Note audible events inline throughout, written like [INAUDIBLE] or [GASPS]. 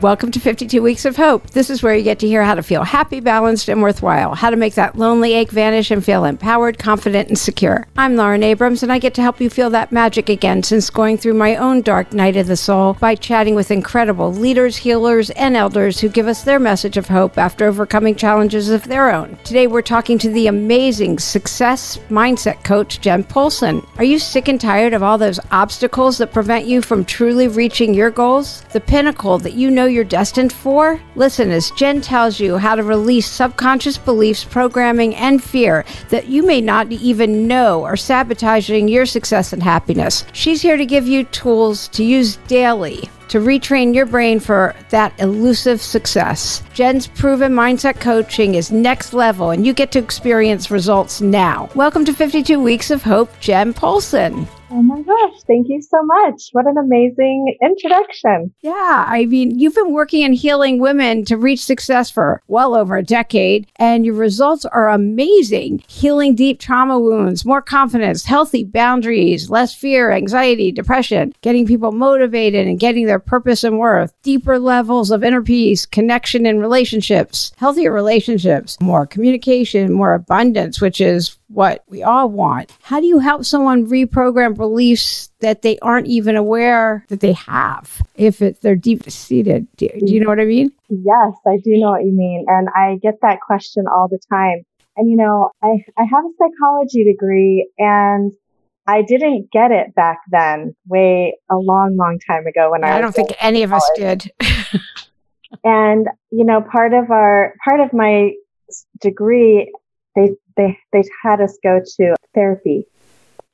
Welcome to 52 Weeks of Hope. This is where you get to hear how to feel happy, balanced, and worthwhile, how to make that lonely ache vanish and feel empowered, confident, and secure. I'm Lauren Abrams, and I get to help you feel that magic again since going through my own dark night of the soul by chatting with incredible leaders, healers, and elders who give us their message of hope after overcoming challenges of their own. Today, we're talking to the amazing success mindset coach, Jen Polson. Are you sick and tired of all those obstacles that prevent you from truly reaching your goals? The pinnacle that you know you're destined for? Listen as Jen tells you how to release subconscious beliefs, programming, and fear that you may not even know are sabotaging your success and happiness. She's here to give you tools to use daily to retrain your brain for that elusive success. Jen's proven mindset coaching is next level, and you get to experience results now. Welcome to 52 Weeks of Hope, Jen Polson. Oh my gosh, thank you so much. What an amazing introduction. Yeah, I mean, you've been working in healing women to reach success for well over a decade, and your results are amazing. Healing deep trauma wounds, more confidence, healthy boundaries, less fear, anxiety, depression, getting people motivated and getting their purpose and worth, deeper levels of inner peace, connection in relationships, healthier relationships, more communication, more abundance, which is what we all want. How do you help someone reprogram beliefs that they aren't even aware that they have if it, they're deep seated? Do, do you know what I mean? Yes, I do know what you mean. And I get that question all the time. And, you know, I, I have a psychology degree and I didn't get it back then, way a long, long time ago when I, I don't think any of us did. [LAUGHS] and, you know, part of our, part of my degree they they they had us go to therapy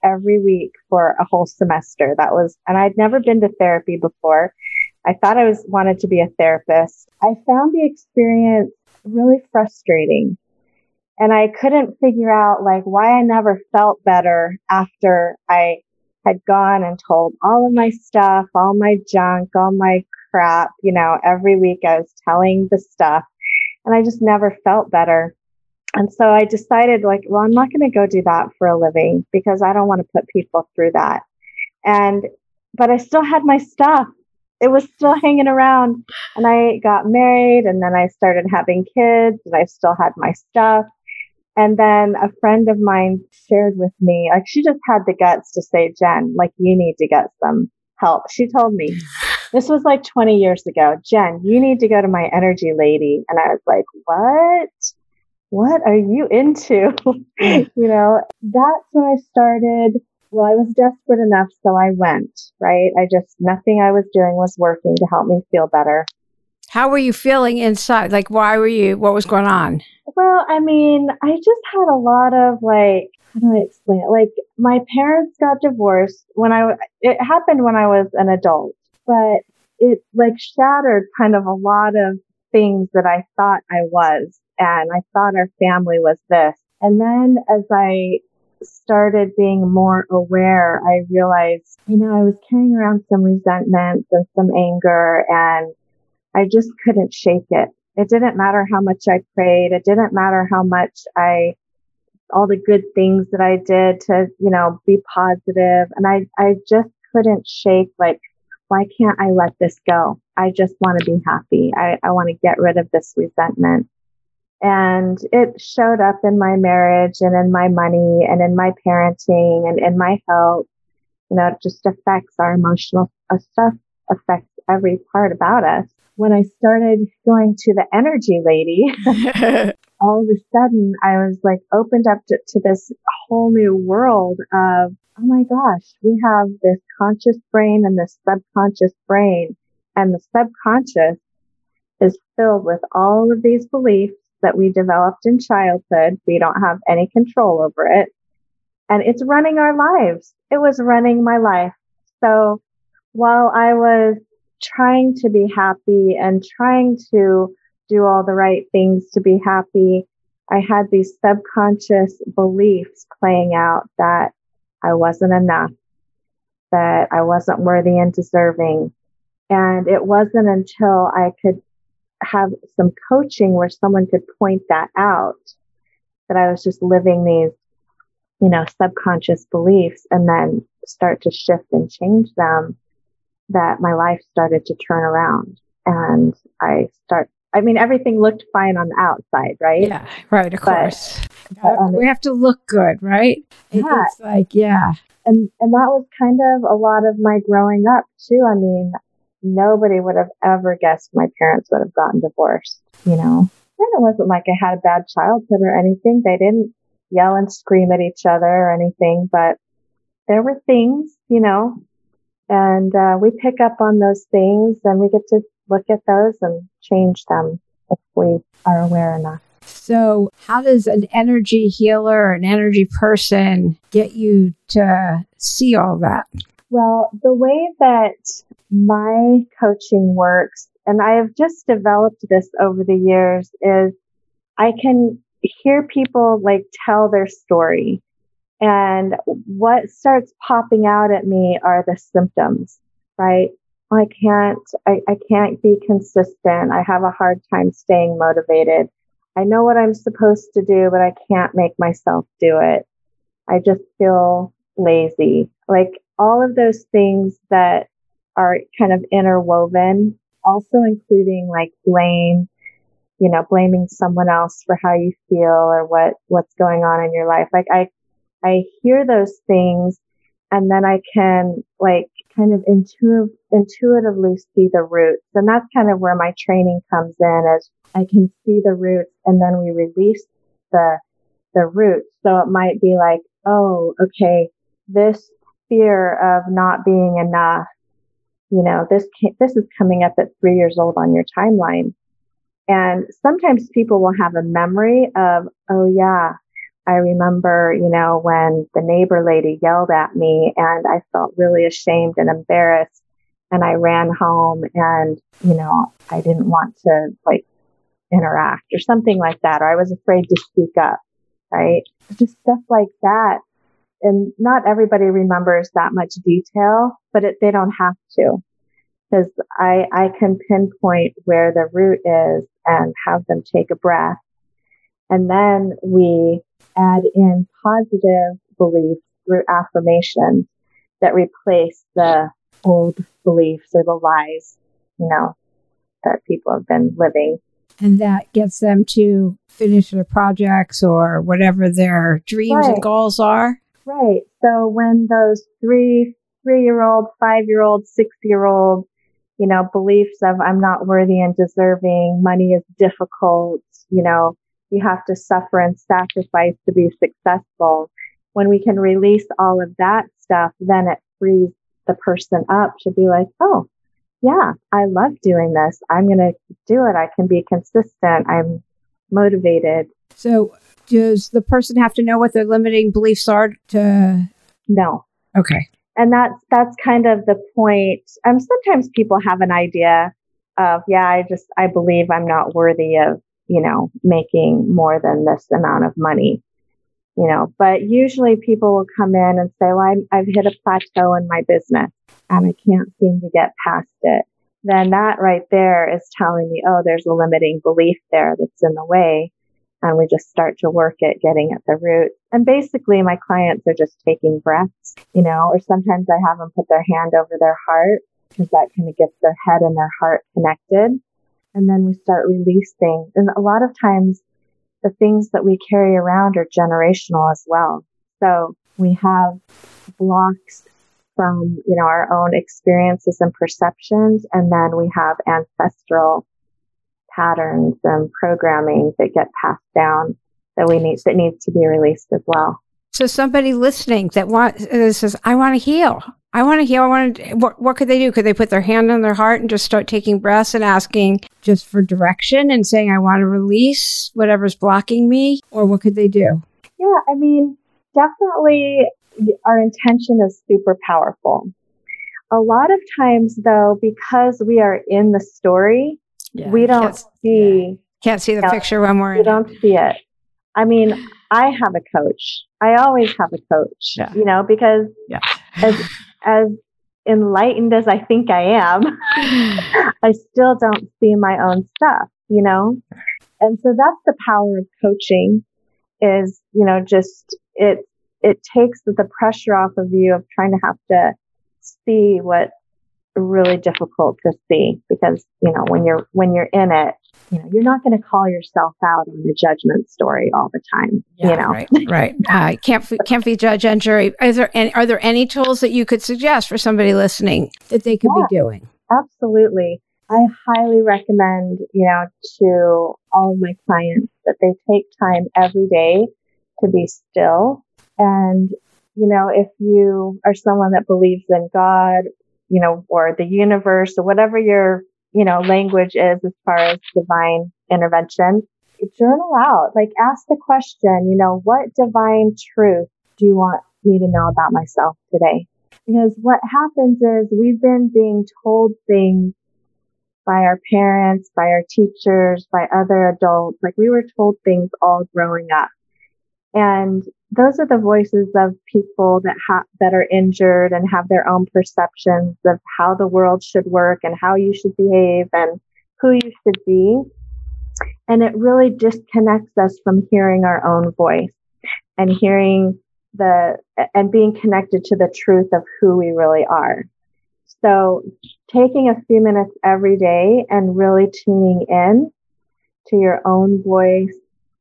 every week for a whole semester. That was, and I'd never been to therapy before. I thought I was wanted to be a therapist. I found the experience really frustrating. And I couldn't figure out like why I never felt better after I had gone and told all of my stuff, all my junk, all my crap, you know, every week I was telling the stuff and I just never felt better. And so I decided, like, well, I'm not going to go do that for a living because I don't want to put people through that. And, but I still had my stuff. It was still hanging around. And I got married and then I started having kids and I still had my stuff. And then a friend of mine shared with me, like, she just had the guts to say, Jen, like, you need to get some help. She told me, [SIGHS] this was like 20 years ago, Jen, you need to go to my energy lady. And I was like, what? What are you into? Mm. [LAUGHS] you know, that's when I started. Well, I was desperate enough, so I went, right? I just, nothing I was doing was working to help me feel better. How were you feeling inside? Like, why were you, what was going on? Well, I mean, I just had a lot of like, how do I explain it? Like, my parents got divorced when I, it happened when I was an adult, but it like shattered kind of a lot of things that I thought I was and I thought our family was this. And then as I started being more aware, I realized, you know, I was carrying around some resentment and some anger and I just couldn't shake it. It didn't matter how much I prayed. It didn't matter how much I, all the good things that I did to, you know, be positive. And I, I just couldn't shake like, why can't I let this go? I just want to be happy. I, I want to get rid of this resentment. And it showed up in my marriage and in my money and in my parenting and in my health. You know, it just affects our emotional uh, stuff, affects every part about us. When I started going to the energy lady, [LAUGHS] [LAUGHS] all of a sudden I was like opened up to, to this whole new world of, oh my gosh, we have this conscious brain and this subconscious brain. And the subconscious is filled with all of these beliefs that we developed in childhood. We don't have any control over it. And it's running our lives. It was running my life. So while I was trying to be happy and trying to do all the right things to be happy, I had these subconscious beliefs playing out that I wasn't enough, that I wasn't worthy and deserving. And it wasn't until I could have some coaching where someone could point that out that I was just living these, you know, subconscious beliefs and then start to shift and change them that my life started to turn around. and I start. I mean, everything looked fine on the outside, right? Yeah, right, of But- course. but on we have to look good, right? It- Yeah. It's like, yeah. and and that was kind of a lot of my growing up too. I mean, nobody would have ever guessed my parents would have gotten divorced. You know, and it wasn't like I had a bad childhood or anything. They didn't yell and scream at each other or anything, but there were things, you know, and uh, we pick up on those things and we get to look at those and change them if we are aware enough. So, how does an energy healer or an energy person get you to see all that? Well, the way that my coaching works, and I have just developed this over the years, is I can hear people like tell their story. And what starts popping out at me are the symptoms, right? Oh, I can't, I, I can't be consistent. I have a hard time staying motivated. I know what I'm supposed to do, but I can't make myself do it. I just feel lazy. Like all of those things that are kind of interwoven, also including like blame, you know, blaming someone else for how you feel or what, what's going on in your life. Like I, I hear those things and then I can like kind of intuitive, intuitively see the roots. And that's kind of where my training comes in as I can see the roots and then we release the, the roots. So it might be like, oh, okay, this fear of not being enough, you know, this, this is coming up at three years old on your timeline. And sometimes people will have a memory of, oh yeah, I remember, you know, when the neighbor lady yelled at me and I felt really ashamed and embarrassed and I ran home and, you know, I didn't want to like interact or something like that, or I was afraid to speak up, right? Just stuff like that. And not everybody remembers that much detail, but it, they don't have to because I, I can pinpoint where the root is and have them take a breath. And then we add in positive beliefs through affirmations that replace the old beliefs or the lies, you know, that people have been living. And that gets them to finish their projects or whatever their dreams and goals are. Right. So when those three, three year old, five year old, six year old, you know, beliefs of I'm not worthy and deserving, money is difficult, you know, you have to suffer and sacrifice to be successful. When we can release all of that stuff, then it frees the person up to be like, oh, yeah, I love doing this. I'm going to do it. I can be consistent. I'm motivated. So, does the person have to know what their limiting beliefs are to? No, Okay. and that's that's kind of the point um sometimes people have an idea of yeah i just i believe i'm not worthy of you know making more than this amount of money you know but usually people will come in and say well I'm, i've hit a plateau in my business and i can't seem to get past it then that right there is telling me oh there's a limiting belief there that's in the way and we just start to work at getting at the root. And basically, my clients are just taking breaths, you know, or sometimes I have them put their hand over their heart because that kind of gets their head and their heart connected. And then we start releasing. And a lot of times, the things that we carry around are generational as well. So we have blocks from, you know, our own experiences and perceptions. And then we have ancestral patterns and programming that get passed down that we need that needs to be released as well. So, somebody listening that wants uh, says, "I want to heal. I want to heal. I want to." What, what could they do? Could they put their hand on their heart and just start taking breaths and asking just for direction and saying, "I want to release whatever's blocking me," or what could they do? Yeah, I mean, definitely our intention is super powerful. A lot of times though, because we are in the story, we don't can't, see can't see the Yeah. picture when we're we don't see it. I mean, I have a coach. I always have a coach, Yeah. you know, because Yeah. as as enlightened as I think I am, [LAUGHS] I still don't see my own stuff, you know? And so that's the power of coaching is, you know, just it it takes the pressure off of you of trying to have to see what really difficult to see because, you know, when you're, when you're in it, you know, you're not going to call yourself out on the judgment story all the time. Yeah, you know, right, right. [LAUGHS] Uh, can't can't be judge and jury. Is there any, are there any tools that you could suggest for somebody listening that they could Yeah. be doing? Absolutely. I highly recommend, you know, to all of my clients that they take time every day to be still. And, you know, if you are someone that believes in God, you know, or the universe or whatever your, you know, language is as far as divine intervention, journal out. Like ask the question, you know, what divine truth do you want me to know about myself today? Because what happens is we've been being told things by our parents, by our teachers, by other adults. Like we were told things all growing up. And those are the voices of people that have, that are injured and have their own perceptions of how the world should work and how you should behave and who you should be. And it really disconnects us from hearing our own voice and hearing the, and being connected to the truth of who we really are. So taking a few minutes every day and really tuning in to your own voice,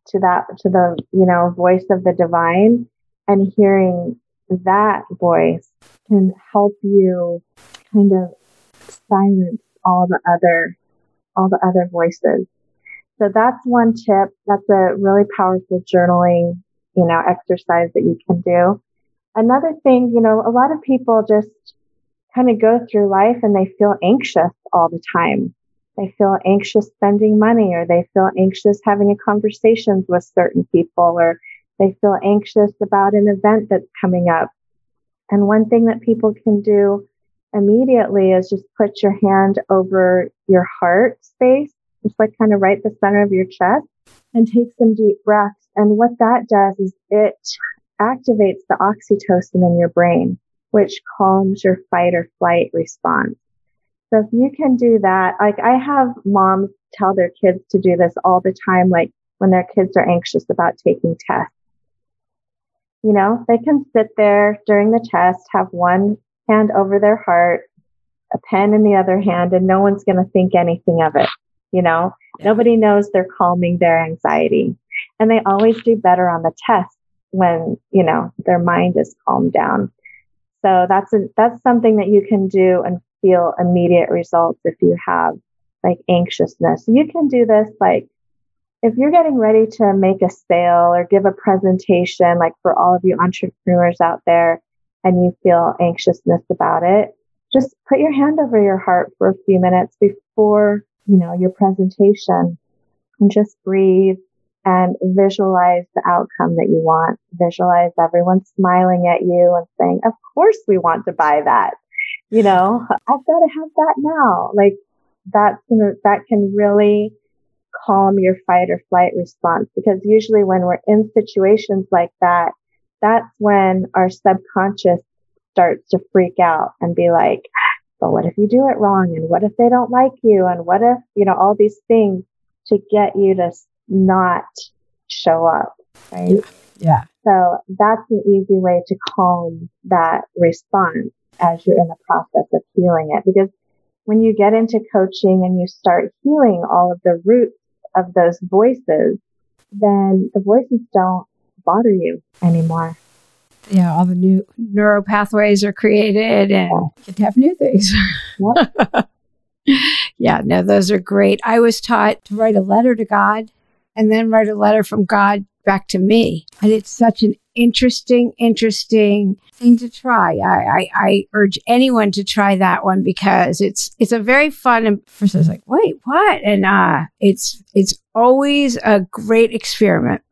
to that, to the, you know, voice of the divine and hearing that voice can help you kind of silence all the other, all the other voices. So that's one tip. That's a really powerful journaling, you know, exercise that you can do. Another thing, you know, a lot of people just kind of go through life and they feel anxious all the time. They feel anxious spending money or they feel anxious having a conversations with certain people or they feel anxious about an event that's coming up. And one thing that people can do immediately is just put your hand over your heart space, just like kind of right the center of your chest and take some deep breaths. And what that does is it activates the oxytocin in your brain, which calms your fight or flight response. So if you can do that, like I have moms tell their kids to do this all the time, like when their kids are anxious about taking tests. You know, they can sit there during the test, have one hand over their heart, a pen in the other hand, and no one's going to think anything of it. You know, Yeah. nobody knows they're calming their anxiety. And they always do better on the test when, you know, their mind is calmed down. So that's a, that's something that you can do and feel immediate results if you have like anxiousness. You can do this like if you're getting ready to make a sale or give a presentation, like for all of you entrepreneurs out there, and you feel anxiousness about it, just put your hand over your heart for a few minutes before, you know, your presentation and just breathe and visualize the outcome that you want. Visualize everyone smiling at you and saying, of course we want to buy that. You know, I've got to have that now. Like that's gonna, that can really calm your fight or flight response because usually when we're in situations like that, that's when our subconscious starts to freak out and be like, but what if you do it wrong? And what if they don't like you? And what if, you know, all these things to get you to not show up, right? Yeah. So that's an easy way to calm that response as you're in the process of healing it. Because when you get into coaching and you start healing all of the roots of those voices, then the voices don't bother you anymore. Yeah, all the new neural pathways are created and you get to have new things. [LAUGHS] yeah, no, those are great. I was taught to write a letter to God and then write a letter from God back to me. And it's such an interesting, interesting thing to try. I, I, I urge anyone to try that one because it's it's a very fun and first I was like, wait, what? And uh it's it's always a great experiment.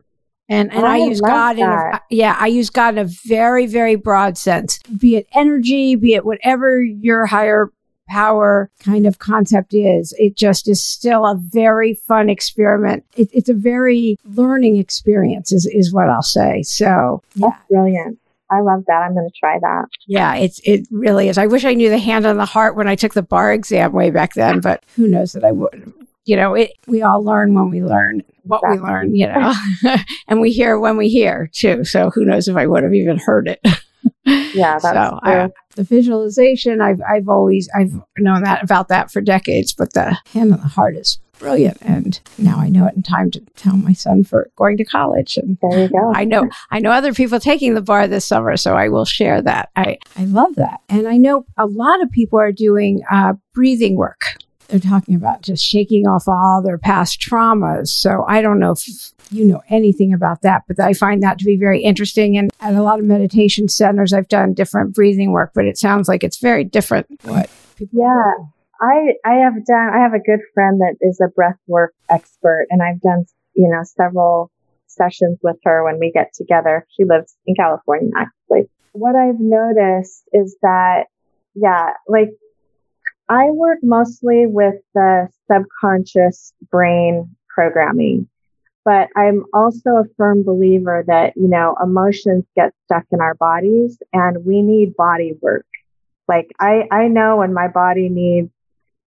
And and Oh, I I use God in a, yeah, I use God in a very, very broad sense. Be it energy, be it whatever your higher power kind of concept is. It just is still a very fun experiment. It, it's a very learning experience, is, is what I'll say. So, yeah, That's brilliant. I love that. I'm going to try that. yeah, it's it really is. I wish I knew the hand on the heart when I took the bar exam way back then, but who knows that I would. You know, it, we all learn when we learn what we learn, you know, [LAUGHS] and we hear when we hear too. So who knows if I would have even heard it. [LAUGHS] Yeah, [LAUGHS] that's so. I, the visualization, I've I've always I've known that about that for decades, but the hand on the heart is brilliant, and now I know it in time to tell my son for going to college. And there you go. I know I know other people taking the bar this summer, so I will share that. I I love that, and I know a lot of people are doing uh, breathing work. They're talking about just shaking off all their past traumas. So I don't know if you know anything about that, but I find that to be very interesting. And at a lot of meditation centers, I've done different breathing work, but it sounds like it's very different. What Yeah. I I have done. I have a good friend that is a breath work expert, and I've done you know several sessions with her when we get together. She lives in California, actually. What I've noticed is that, yeah, like I work mostly with the subconscious brain programming, but I'm also a firm believer that, you know, emotions get stuck in our bodies and we need body work. Like I, I know when my body needs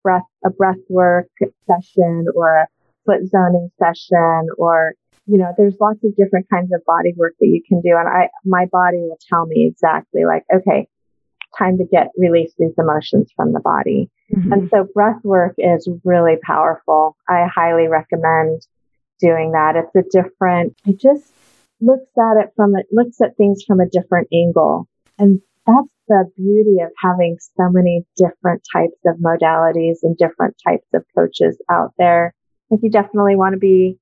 breath, a breath work session or a foot zoning session or, you know, there's lots of different kinds of body work that you can do. And I, my body will tell me exactly like, okay, time to get release these emotions from the body. Mhm. And so breath work is really powerful. I highly recommend doing that. It's a different, it just looks at it from, it looks at things from a different angle. And that's the beauty of having so many different types of modalities and different types of coaches out there. Like you definitely want to be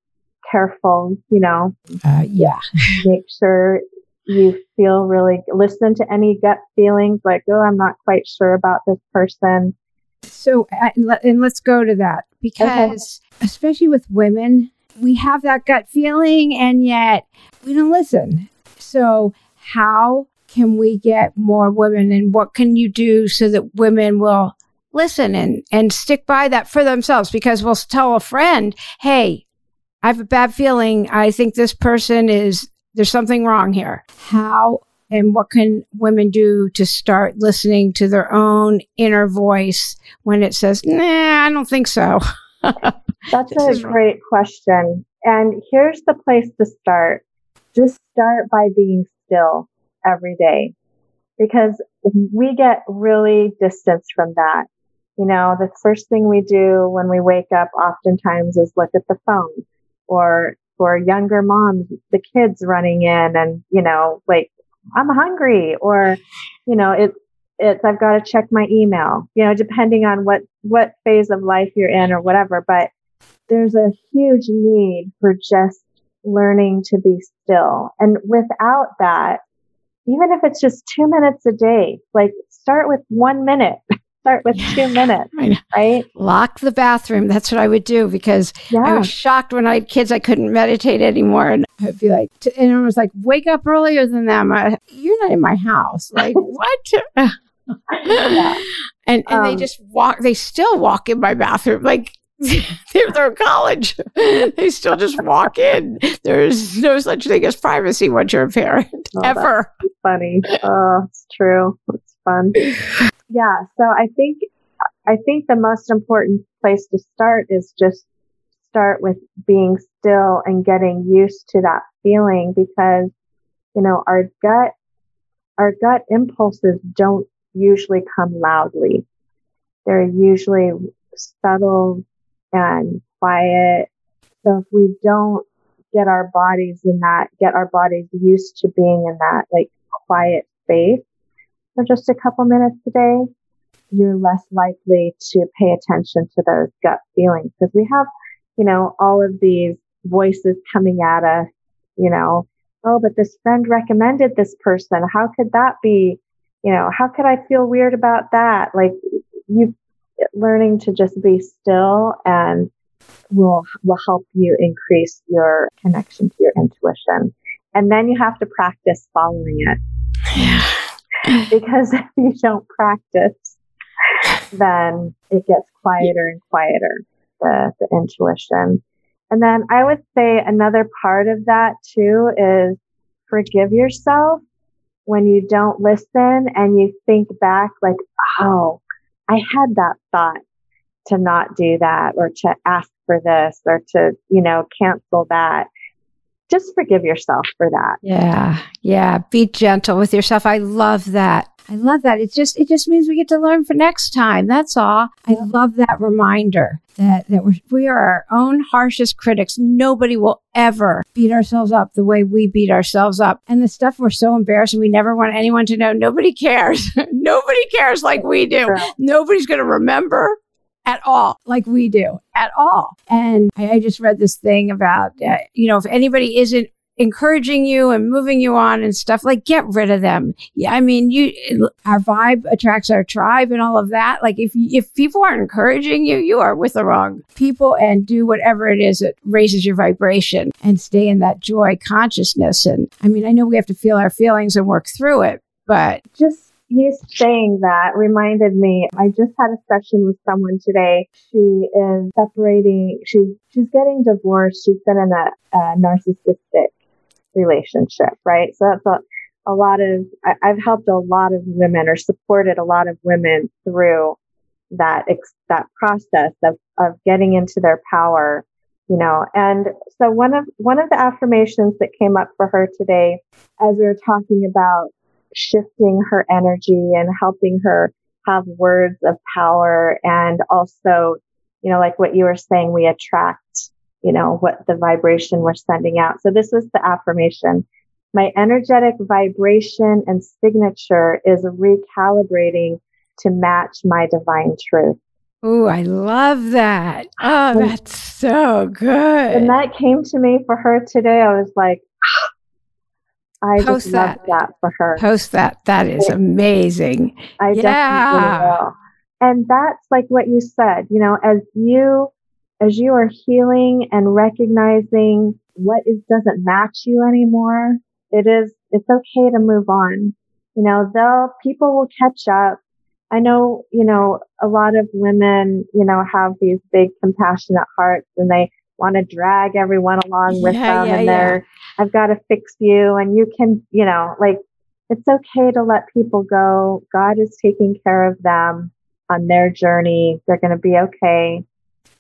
careful, you know, Uh, yeah. [LAUGHS] make sure you feel really listen to any gut feelings like, oh, I'm not quite sure about this person. So, and let- and let's go to that because, especially with women, we have that gut feeling and yet we don't listen. So, how can we get more women and what can you do so that women will listen and, and stick by that for themselves? Because we'll tell a friend, hey, I have a bad feeling. I think this person is, there's something wrong here. How and what can women do to start listening to their own inner voice when it says, nah, I don't think so? [LAUGHS] That's This a wrong. great question. And here's the place to start. Just start by being still every day because we get really distanced from that. You know, the first thing we do when we wake up oftentimes is look at the phone or for younger moms, the kids running in and, you know, like, I'm hungry or, you know, it, it's, I've got to check my email, you know, depending on what, what phase of life you're in or whatever. But there's a huge need for just learning to be still. And without that, even if it's just two minutes a day, like start with one minute, [LAUGHS] start with two minutes, right? Lock the bathroom. That's what I would do because I was shocked when I had kids. I couldn't meditate anymore, and I'd be like, and I was like, wake up earlier than them. I, You're not in my house. Like [LAUGHS] what? [LAUGHS] Yeah. [LAUGHS] And and they Um, just walk. They still walk in my bathroom. Like [LAUGHS] they're, they're in college. [LAUGHS] they still just walk in. There's no such thing as privacy once you're a parent Oh, ever. funny. Oh, it's true. It's fun. [SIGHS] Yeah. So I think, I think the most important place to start is just start with being still and getting used to that feeling because, you know, our gut, our gut impulses don't usually come loudly. They're usually subtle and quiet. So if we don't get our bodies in that, get our bodies used to being in that like quiet space for just a couple minutes a day, you're less likely to pay attention to those gut feelings because we have, you know, all of these voices coming at us, you know, oh, but this friend recommended this person. How could that be? You know, how could I feel weird about that? Like you learning to just be still and will will help you increase your connection to your intuition. And then you have to practice following it because if you don't practice, then it gets quieter and quieter, the, the intuition. And then I would say another part of that too is forgive yourself when you don't listen and you think back like, oh, I had that thought to not do that or to ask for this or to, you know, cancel that. just forgive yourself for that. Yeah. Yeah. Be gentle with yourself. I love that. I love that. It just it just means we get to learn for next time. That's all. I love that reminder that that we're, we are our own harshest critics. Nobody will ever beat ourselves up the way we beat ourselves up. And the stuff we're so embarrassed and we never want anyone to know. Nobody cares. [LAUGHS] Nobody cares like we do. Nobody's going to remember at all like we do at all. And I, I just read this thing about, uh, you know, if anybody isn't encouraging you and moving you on and stuff like get rid of them. Yeah i mean you our vibe attracts our tribe and all of that. Like if if people aren't encouraging you you are with the wrong people and do whatever it is that raises your vibration and stay in that joy consciousness. And i mean i know we have to feel our feelings and work through it but just you saying that reminded me. I just had a session with someone today. She is separating she's she's getting divorced. She's been in a, a narcissistic relationship, right? So that's a, a lot of, I, I've helped a lot of women or supported a lot of women through that, ex, that process of, of getting into their power, you know, and so one of, one of the affirmations that came up for her today, as we were talking about shifting her energy and helping her have words of power and also, you know, like what you were saying, we attract you know, what the vibration we're sending out. So this was the affirmation. My energetic vibration and signature is recalibrating to match my divine truth. Oh, I love that. Oh, that's so good. And that came to me for her today. I was like, [GASPS] I Post just that. love that for her. Post that. That is amazing. I yeah. definitely will. And that's like what you said, you know, as you as you are healing and recognizing what is doesn't match you anymore, it is it's okay to move on. You know, they'll people will catch up. I know, you know, a lot of women, you know, have these big compassionate hearts and they want to drag everyone along with yeah, them yeah, and they're yeah. I've got to fix you and you can, you know, like it's okay to let people go. God is taking care of them on their journey. They're going to be okay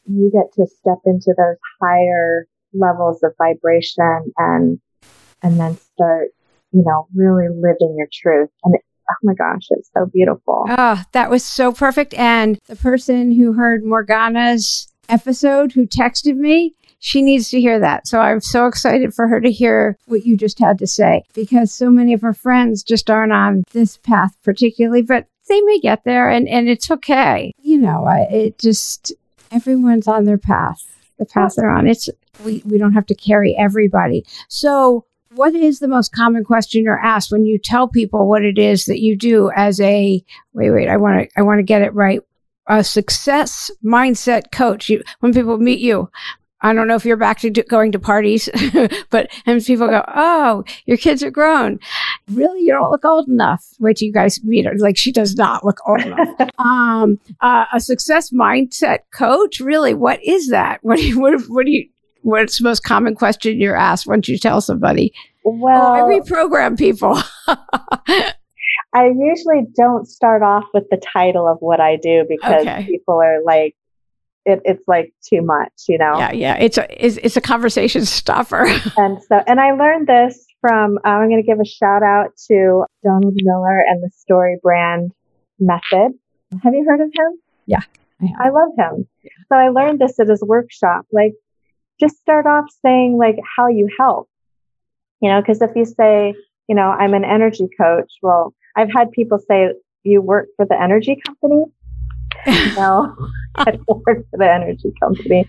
you get to step into those higher levels of vibration and and then start you know really living your truth and oh my gosh it's so beautiful oh that was so perfect and the person who heard morgana's episode who texted me she needs to hear that. So I'm so excited for her to hear what you just had to say because so many of her friends just aren't on this path particularly, but they may get there and, and it's okay. You know, I, it just, everyone's on their path, the path they're on. It's we, we don't have to carry everybody. So what is the most common question you're asked when you tell people what it is that you do as a wait wait I want to I want to get it right a success mindset coach you, when people meet you I don't know if you're back to do, going to parties, [LAUGHS] but and people go, "Oh, your kids are grown. Really, you don't look old enough." Wait till you guys meet her. Like she does not look old enough. [LAUGHS] um, uh, a success mindset coach. Really, what is that? What do you, what, what do you? What's the most common question you're asked once you tell somebody? Well, oh, I reprogram people. [LAUGHS] I usually don't start off with the title of what I do because okay. people are like, it, it's like too much, you know? Yeah, yeah. It's a, it's, it's a conversation [LAUGHS] stuffer. and so, and I learned this from, uh, I'm going to give a shout out to Donald Miller and the Story Brand Method. Have you heard of him? Yeah. I, I love him. So I learned this at his workshop. Like, just start off saying like how you help, you know, because if you say, you know, I'm an energy coach, well, I've had people say, you work for the energy company. [LAUGHS] no, I don't [LAUGHS] work for the energy company.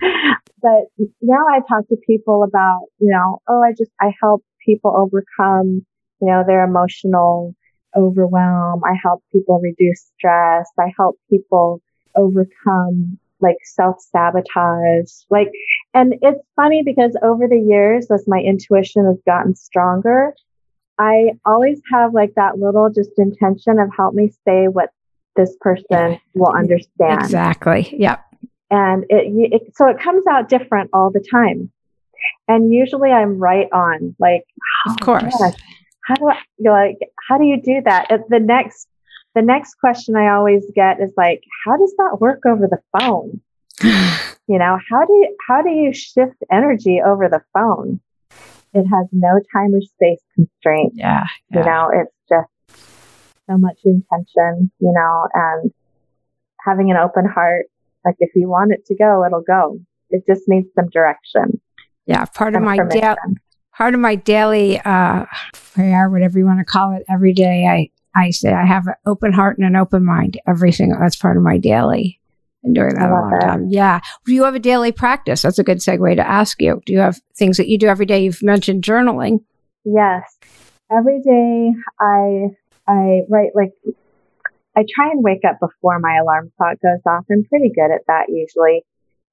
But now I talk to people about, you know, oh, I just, I help people overcome, you know, their emotional overwhelm. I help people reduce stress. I help people overcome like self sabotage. Like, and it's funny because over the years, as my intuition has gotten stronger, I always have like that little just intention of help me say what this person will understand. Exactly. Yep. And it, it, so it comes out different all the time. And usually I'm right on, like, oh, of course. Gosh, how do I, you're like, how do you do that? The next, the next question I always get is like, how does that work over the phone? [SIGHS] you know, how do you, how do you shift energy over the phone? it has no time or space constraint. Yeah. You know, it's just so much intention, you know, and having an open heart. Like if you want it to go, it'll go. It just needs some direction. Yeah. Part of my da- part of my daily uh prayer, whatever you want to call it, every day I I say I have an open heart and an open mind. Every single that's part of my daily. Been doing that a long that. time. Yeah. Do you have a daily practice? That's a good segue to ask you. Do you have things that you do every day? You've mentioned journaling. Yes. Every day I I write like I try and wake up before my alarm clock goes off. I'm pretty good at that usually.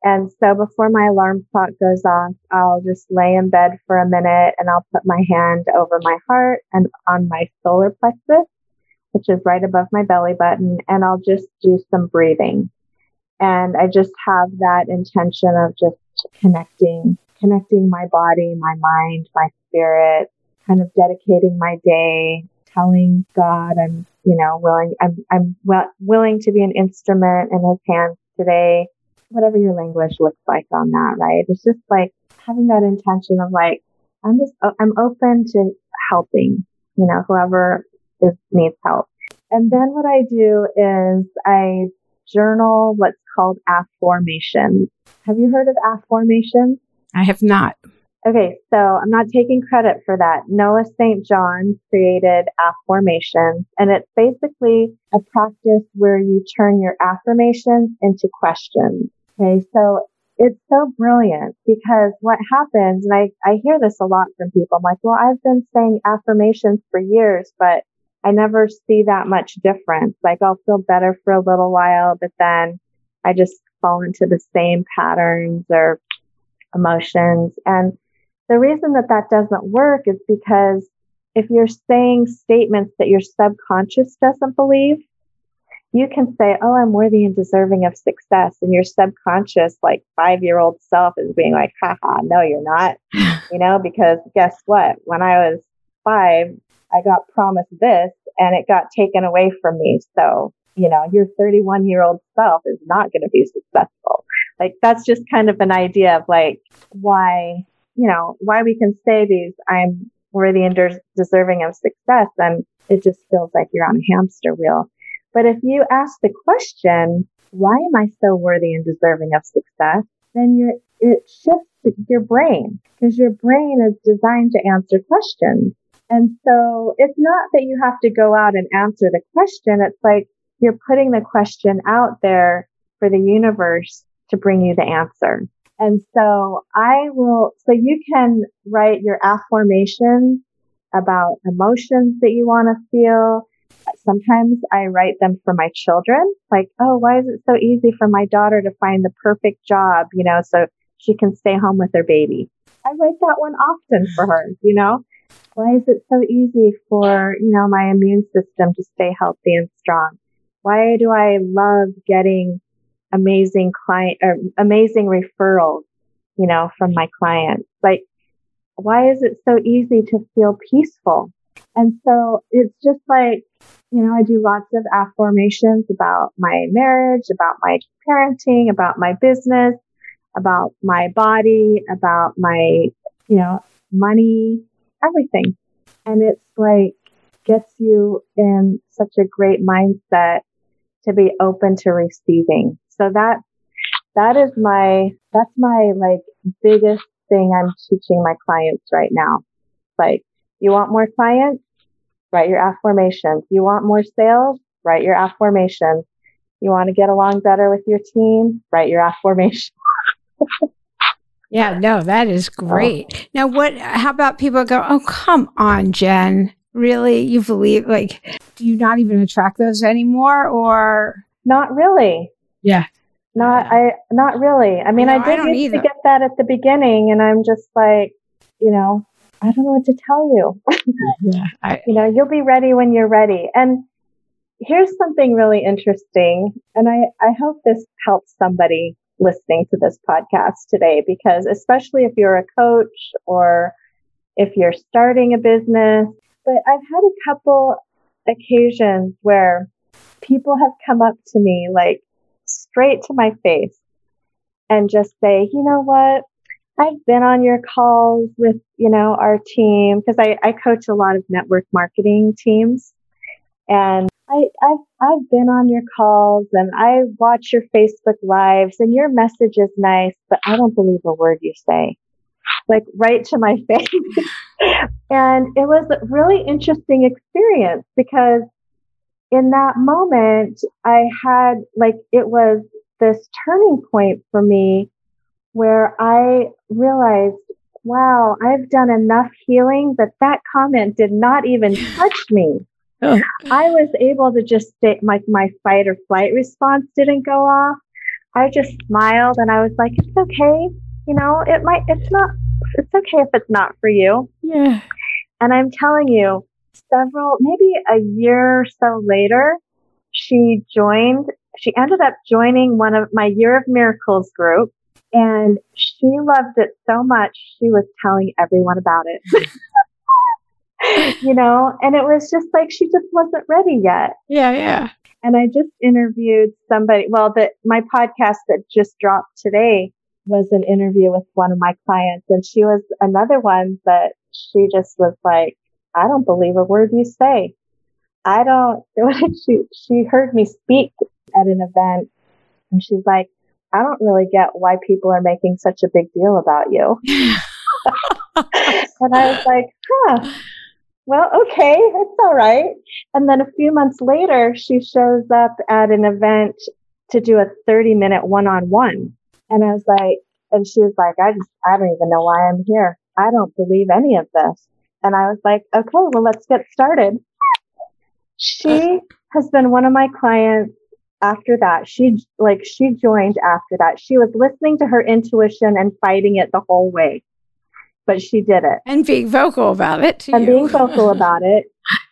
And so before my alarm clock goes off, I'll just lay in bed for a minute and I'll put my hand over my heart and on my solar plexus, which is right above my belly button. And I'll just do some breathing. And I just have that intention of just connecting, connecting my body, my mind, my spirit, kind of dedicating my day, telling God I'm, you know, willing, I'm, I'm well, willing to be an instrument in his hands today, whatever your language looks like on that, right? It's just like having that intention of like, I'm just, I'm open to helping, you know, whoever is, needs help. And then what I do is I journal what's called afformations. Have you heard of afformations? I have not. Okay, so I'm not taking credit for that. Noah St. John created afformations, and it's basically a practice where you turn your affirmations into questions. Okay, so it's so brilliant because what happens, and I, I hear this a lot from people. I'm like, well, I've been saying affirmations for years, but I never see that much difference. Like I'll feel better for a little while, but then I just fall into the same patterns or emotions. And the reason that that doesn't work is because if you're saying statements that your subconscious doesn't believe, you can say, Oh, I'm worthy and deserving of success. And your subconscious, like five year old self is being like, haha, no, you're not. [LAUGHS] you know, because guess what? When I was five, I got promised this and it got taken away from me. So, you know, your 31 year old self is not going to be successful. Like that's just kind of an idea of like why, you know, why we can say these, I'm worthy and des- deserving of success. And it just feels like you're on a hamster wheel. But if you ask the question, why am I so worthy and deserving of success? Then you're, it shifts your brain because your brain is designed to answer questions. And so it's not that you have to go out and answer the question. It's like you're putting the question out there for the universe to bring you the answer. And so I will, so you can write your affirmations about emotions that you want to feel. Sometimes I write them for my children, like, oh, why is it so easy for my daughter to find the perfect job, you know, so she can stay home with her baby? I write that one often for her, you know? Why is it so easy for, you know, my immune system to stay healthy and strong? Why do I love getting amazing client or amazing referrals, you know, from my clients? Like, why is it so easy to feel peaceful? And so it's just like, you know, I do lots of affirmations about my marriage, about my parenting, about my business, about my body, about my, you know, money, everything. And it's like gets you in such a great mindset to be open to receiving. So that, that is my, that's my like biggest thing I'm teaching my clients right now. Like, you want more clients? Write your affirmations. You want more sales? Write your affirmations. You want to get along better with your team? Write your affirmations. [LAUGHS] Yeah, no, that is great. Now, what, how about people go, oh, come on, Jen. Really? You believe, like, do you not even attract those anymore or? Not really. Yeah. Not, I, not really. I mean, no, I did I used to get that at the beginning and I'm just like, you know, I don't know what to tell you. [LAUGHS] yeah. I, you know, you'll be ready when you're ready. And here's something really interesting. And I, I hope this helps somebody listening to this podcast today because especially if you're a coach or if you're starting a business, but I've had a couple occasions where people have come up to me like straight to my face and just say, you know what? I've been on your calls with, you know, our team because I, I coach a lot of network marketing teams. And I, I've, I've been on your calls and I watch your Facebook lives and your message is nice, but I don't believe a word you say. Like right to my [LAUGHS] face. and it was a really interesting experience because in that moment, I had like, it was this turning point for me where I realized, wow, I've done enough healing that that comment did not even [LAUGHS] touch me. Oh. I was able to just stay, my, my fight or flight response didn't go off. I just smiled and I was like, it's okay. You know, it might, it's not, it's okay if it's not for you. Yeah. And I'm telling you, several, maybe a year or so later, she joined, she ended up joining one of my Year of Miracles group and she loved it so much, she was telling everyone about it. [LAUGHS] [LAUGHS] you know, and it was just like she just wasn't ready yet. Yeah, yeah. And I just interviewed somebody, well, that my podcast that just dropped today was an interview with one of my clients and she was another one that she just was like, I don't believe a word you say. I don't, [LAUGHS] what did she, she heard me speak at an event and she's like, I don't really get why people are making such a big deal about you. [LAUGHS] and I was like, huh, well, okay, it's all right. And then a few months later, she shows up at an event to do a 30 minute one on one. And I was like, and she was like, I just, I don't even know why I'm here. I don't believe any of this. And I was like, okay, well, let's get started. She has been one of my clients after that. She like she joined after that. She was listening to her intuition and fighting it the whole way. But she did it. And being vocal about it. and you. being vocal about it.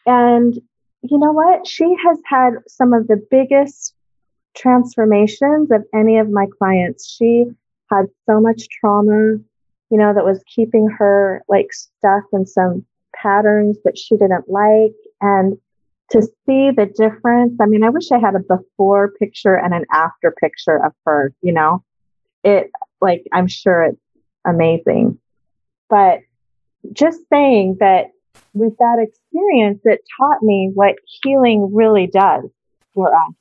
And you know what? She has had some of the biggest transformations of any of my clients. She had so much trauma, you know, that was keeping her like stuck in some patterns that she didn't like. And to see the difference. I mean, I wish I had a before picture and an after picture of her, you know, it like, I'm sure it's amazing. But just saying that with that experience, it taught me what healing really does for us.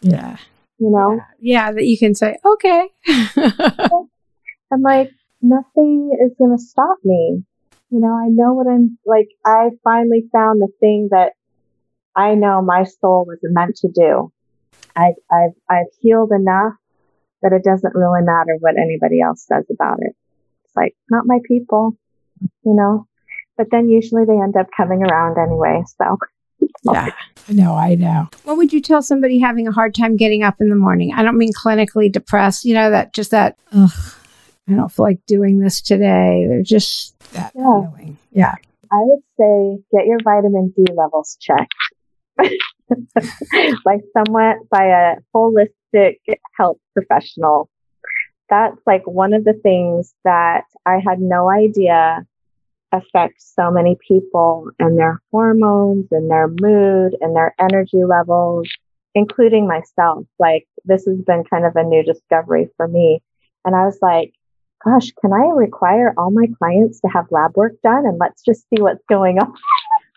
Yeah. You know? Yeah, yeah that you can say, okay. [LAUGHS] I'm like, nothing is going to stop me. You know, I know what I'm like. I finally found the thing that I know my soul was meant to do. I've, I've, I've healed enough that it doesn't really matter what anybody else says about it. It's like, not my people, you know? But then usually they end up coming around anyway. So, [LAUGHS] yeah, I know, I know. What would you tell somebody having a hard time getting up in the morning? I don't mean clinically depressed, you know, that just that, ugh, I don't feel like doing this today. They're just that yeah. feeling. Yeah. I would say get your vitamin D levels checked. [LAUGHS] by somewhat by a holistic health professional. That's like one of the things that I had no idea affects so many people and their hormones and their mood and their energy levels, including myself. Like this has been kind of a new discovery for me. And I was like, gosh, can I require all my clients to have lab work done and let's just see what's going on?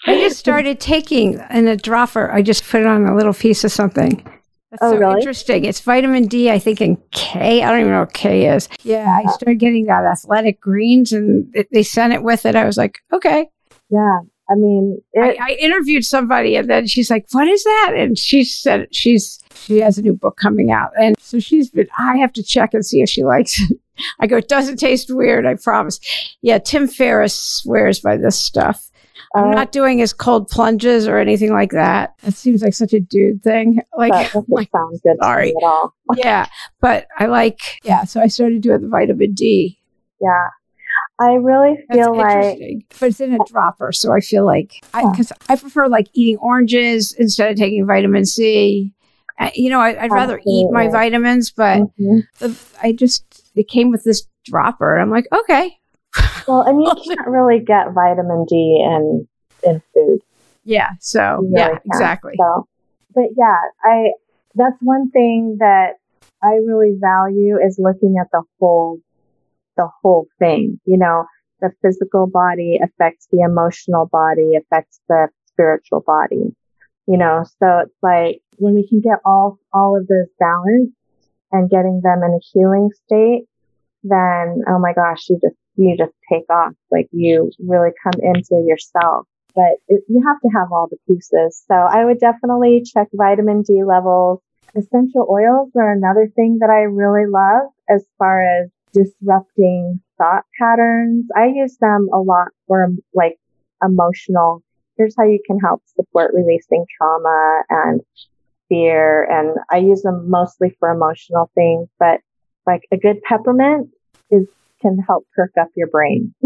I just started taking in a dropper. I just put it on a little piece of something. That's oh, so really? interesting. It's vitamin D, I think, and K. I don't even know what K is. Yeah, I started getting that athletic greens and it, they sent it with it. I was like, okay. Yeah. I mean, it, I, I, interviewed somebody and then she's like, what is that? And she said she's, she has a new book coming out. And so she's been, I have to check and see if she likes it. I go, it doesn't taste weird. I promise. Yeah. Tim Ferriss swears by this stuff. I'm uh, not doing his cold plunges or anything like that. It seems like such a dude thing. [LAUGHS] Like, that [LAUGHS] like sound good sorry. at all. [LAUGHS] yeah, but I like yeah. So I started doing the vitamin D. Yeah, I really feel like, but it's in a dropper, so I feel like because I, I, prefer like eating oranges instead of taking vitamin C. Uh, you know, I, would rather eat my vitamins, but mm-hmm. the, I just it came with this dropper. I'm like, okay, well, and you [LAUGHS] can't really get vitamin D in in food. Yeah. So really yeah, exactly. So, but yeah, I that's one thing that I really value is looking at the whole the whole thing. You know, the physical body affects the emotional body, affects the spiritual body. You know, so it's like when we can get all, all of those balanced and getting them in a healing state, then, oh my gosh, you just, you just take off. Like you really come into yourself. But it, you have to have all the pieces. So I would definitely check vitamin D levels. Essential oils are another thing that I really love as far as disrupting thought patterns. I use them a lot for like emotional. Here's how you can help support releasing trauma and fear. And I use them mostly for emotional things, but like a good peppermint is, can help perk up your brain. [LAUGHS]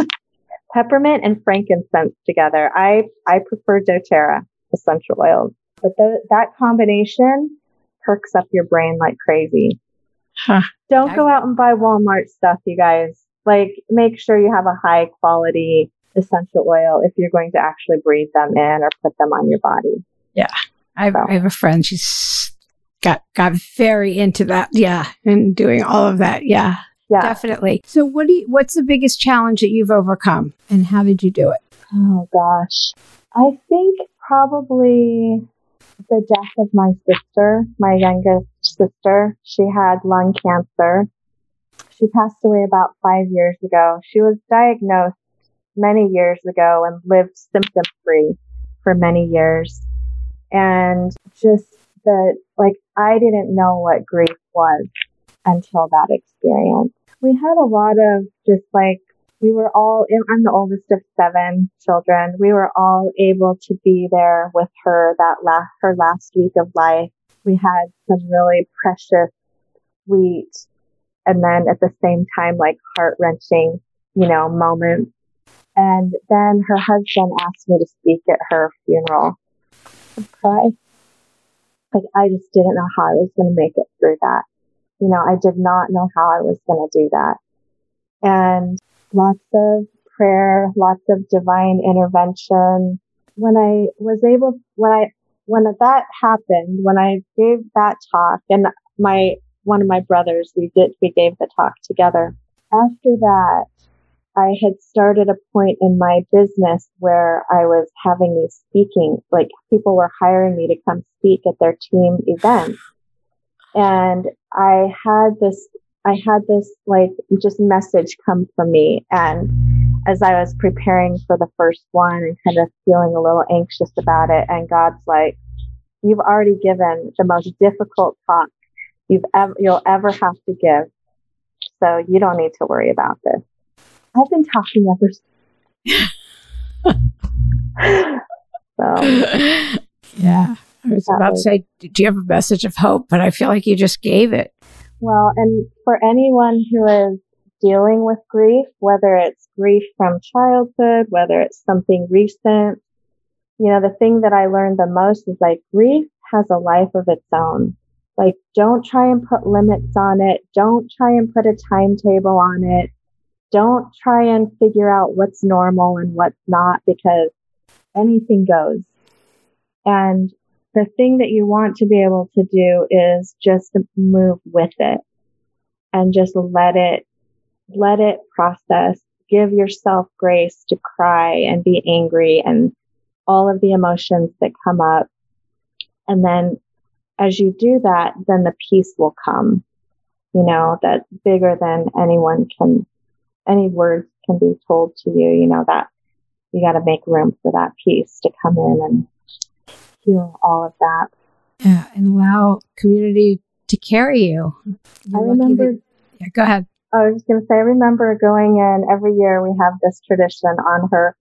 peppermint and frankincense together. I, I prefer doTERRA essential oils, but the, that combination perks up your brain like crazy. Huh. Don't go out and buy Walmart stuff, you guys. Like, make sure you have a high quality essential oil if you're going to actually breathe them in or put them on your body. Yeah. I have, so. I have a friend. She's got, got very into that. Yeah. And doing all of that. Yeah. Yeah. Definitely. So what do you, what's the biggest challenge that you've overcome and how did you do it? Oh gosh. I think probably the death of my sister, my youngest sister. She had lung cancer. She passed away about five years ago. She was diagnosed many years ago and lived symptom free for many years. And just the, like, I didn't know what grief was until that experience. We had a lot of just like we were all, I'm the oldest of seven children. We were all able to be there with her that last, her last week of life. We had some really precious, sweet, and then at the same time, like heart wrenching, you know, moments. And then her husband asked me to speak at her funeral. I cry. Like I just didn't know how I was going to make it through that. You know, I did not know how I was going to do that. And lots of prayer, lots of divine intervention. When I was able, when I, when that happened, when I gave that talk and my, one of my brothers, we did, we gave the talk together. After that, I had started a point in my business where I was having these speaking, like people were hiring me to come speak at their team events. And I had this I had this like just message come from me. And as I was preparing for the first one and kind of feeling a little anxious about it, and God's like, you've already given the most difficult talk you've ever, you'll ever have to give. So you don't need to worry about this. I've been talking ever since. [LAUGHS] [LAUGHS] so yeah. I was about to um, say, do you have a message of hope? But I feel like you just gave it. Well, and for anyone who is dealing with grief, whether it's grief from childhood, whether it's something recent, you know, the thing that I learned the most is like grief has a life of its own. Like, don't try and put limits on it. Don't try and put a timetable on it. Don't try and figure out what's normal and what's not because anything goes. And the thing that you want to be able to do is just move with it and just let it, let it process. Give yourself grace to cry and be angry and all of the emotions that come up. And then as you do that, then the peace will come, you know, that's bigger than anyone can, any words can be told to you, you know, that you got to make room for that peace to come in and heal all of that. Yeah, and allow community to carry you. You're I remember. That, yeah, go ahead. I was just going to say, I remember going in every year. We have this tradition on her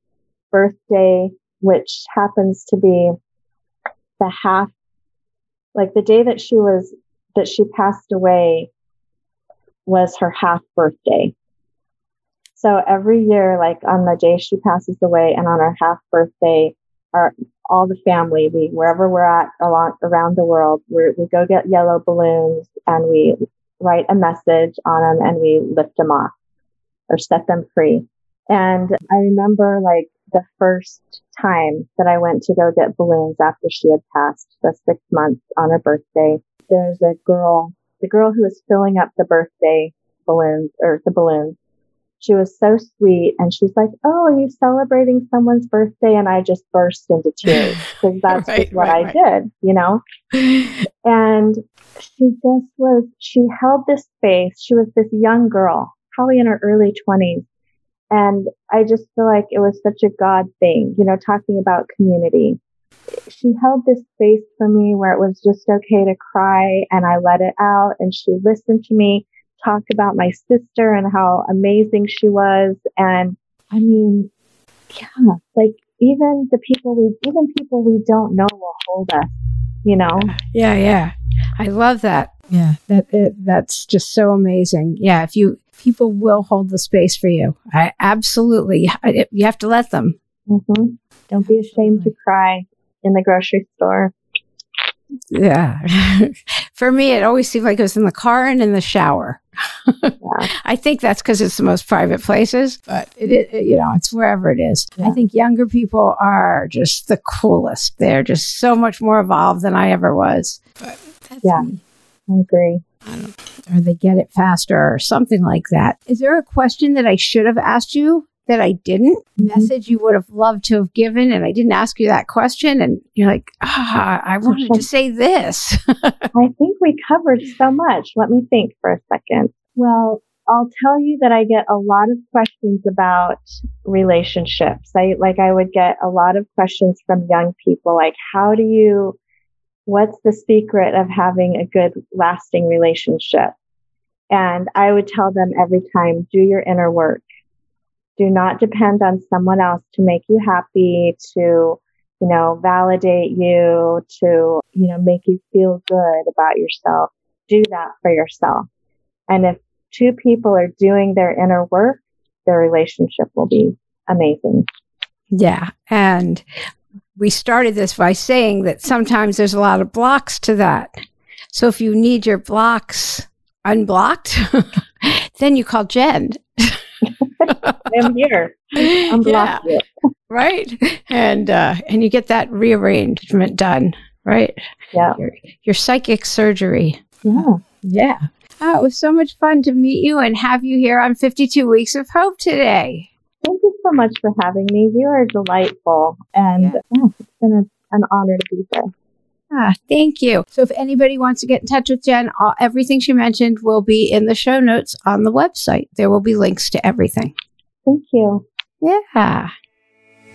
birthday, which happens to be the half, like the day that she was that she passed away was her half birthday. So every year, like on the day she passes away and on her half birthday, our all the family, we wherever we're at along, around the world, we we go get yellow balloons and we write a message on them and we lift them off or set them free. And I remember like the first time that I went to go get balloons after she had passed the six months on her birthday. There's a girl, the girl who was filling up the birthday balloons or the balloons. She was so sweet. And she's like, Oh, are you celebrating someone's birthday? And I just burst into tears because [LAUGHS] that's right, just what right, I right. did, you know? [LAUGHS] and she just was, she held this space. She was this young girl, probably in her early 20s. And I just feel like it was such a God thing, you know, talking about community. She held this space for me where it was just okay to cry and I let it out and she listened to me talk about my sister and how amazing she was. And I mean, yeah, like even the people we, even people we don't know will hold us, you know? Yeah, yeah. I love that. Yeah, that it, that's just so amazing. Yeah, if you people will hold the space for you, I absolutely I, you have to let them. Mm-hmm. Don't be ashamed to cry in the grocery store. Yeah. [LAUGHS] For me, it always seemed like it was in the car and in the shower. yeah. [LAUGHS] I think that's because it's the most private places, but it, it, you know, it's wherever it is. Yeah. I think younger people are just the coolest. They're just so much more evolved than I ever was. But yeah, me. I agree. I or they get it faster or something like that. Is there a question that I should have asked you that I didn't, mm-hmm. message you would have loved to have given, and I didn't ask you that question, and you're like, ah, I wanted to say this. [LAUGHS] I think we covered so much. Let me think for a second. Well, I'll tell you that I get a lot of questions about relationships. I like I would get a lot of questions from young people like how do you what's the secret of having a good lasting relationship? And I would tell them every time do your inner work. Do not depend on someone else to make you happy, to, you know, validate you, to, you know, make you feel good about yourself. Do that for yourself. And if two people are doing their inner work, their relationship will be amazing. Yeah. And we started this by saying that sometimes there's a lot of blocks to that. So if you need your blocks unblocked, [LAUGHS] then you call Jen [LAUGHS] I'm here. I'm yeah. right. And uh, and you get that rearrangement done, right? Yeah. Your, your psychic surgery. Yeah. Yeah. Oh, it was so much fun to meet you and have you here on 52 Weeks of Hope today. Thank you so much for having me. You are delightful. And yeah. Yeah, it's been a, an honor to be here. Ah, thank you. So, if anybody wants to get in touch with Jen, all, everything she mentioned will be in the show notes on the website. There will be links to everything. Thank you. Yeah.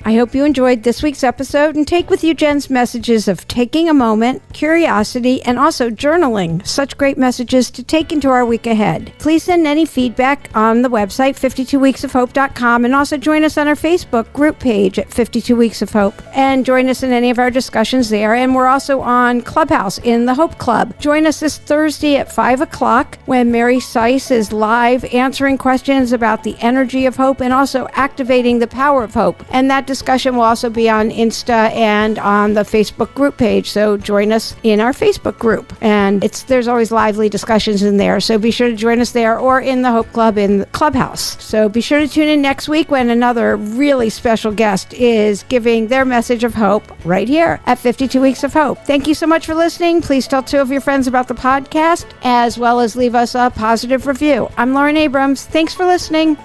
I hope you enjoyed this week's episode and take with you Jen's messages of taking a moment, curiosity, and also journaling. Such great messages to take into our week ahead. Please send any feedback on the website, 52weeksofhope.com, and also join us on our Facebook group page at 52 Weeks of Hope. And join us in any of our discussions there. And we're also on Clubhouse in the Hope Club. Join us this Thursday at 5 o'clock when Mary Seiss is live answering questions about the energy of hope and also activating the power of hope. And that discussion will also be on Insta and on the Facebook group page. So join us in our Facebook group. And it's there's always lively discussions in there. So be sure to join us there or in the Hope Club in the Clubhouse. So be sure to tune in next week when another really special guest is giving their message of hope right here at 52 Weeks of Hope. Thank you so much for listening. Please tell two of your friends about the podcast as well as leave us a positive review. I'm Lauren Abrams. Thanks for listening.